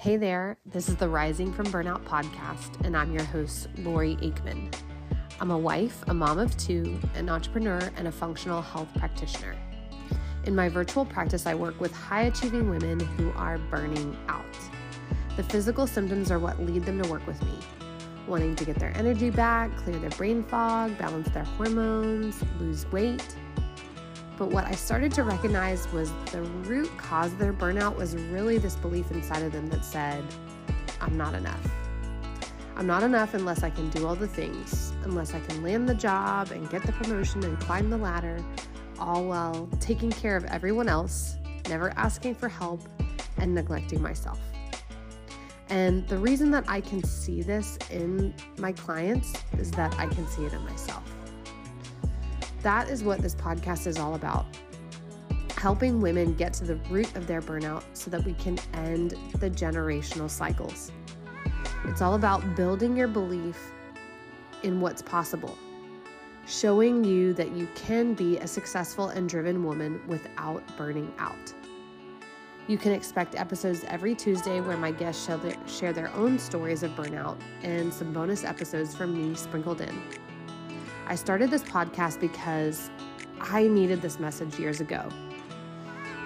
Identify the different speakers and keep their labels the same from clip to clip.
Speaker 1: Hey there, this is the Rising from Burnout podcast, and I'm your host, Lori Aikman. I'm a wife, a mom of two, an entrepreneur, and a functional health practitioner. In my virtual practice, I work with high achieving women who are burning out. The physical symptoms are what lead them to work with me wanting to get their energy back, clear their brain fog, balance their hormones, lose weight. But what I started to recognize was the root cause of their burnout was really this belief inside of them that said, I'm not enough. I'm not enough unless I can do all the things, unless I can land the job and get the promotion and climb the ladder, all while taking care of everyone else, never asking for help, and neglecting myself. And the reason that I can see this in my clients is that I can see it in myself. That is what this podcast is all about helping women get to the root of their burnout so that we can end the generational cycles. It's all about building your belief in what's possible, showing you that you can be a successful and driven woman without burning out. You can expect episodes every Tuesday where my guests share their own stories of burnout and some bonus episodes from me sprinkled in. I started this podcast because I needed this message years ago.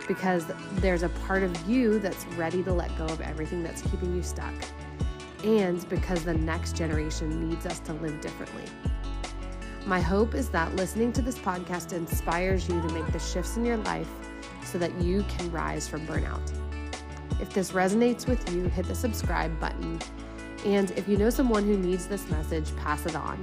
Speaker 1: Because there's a part of you that's ready to let go of everything that's keeping you stuck. And because the next generation needs us to live differently. My hope is that listening to this podcast inspires you to make the shifts in your life so that you can rise from burnout. If this resonates with you, hit the subscribe button. And if you know someone who needs this message, pass it on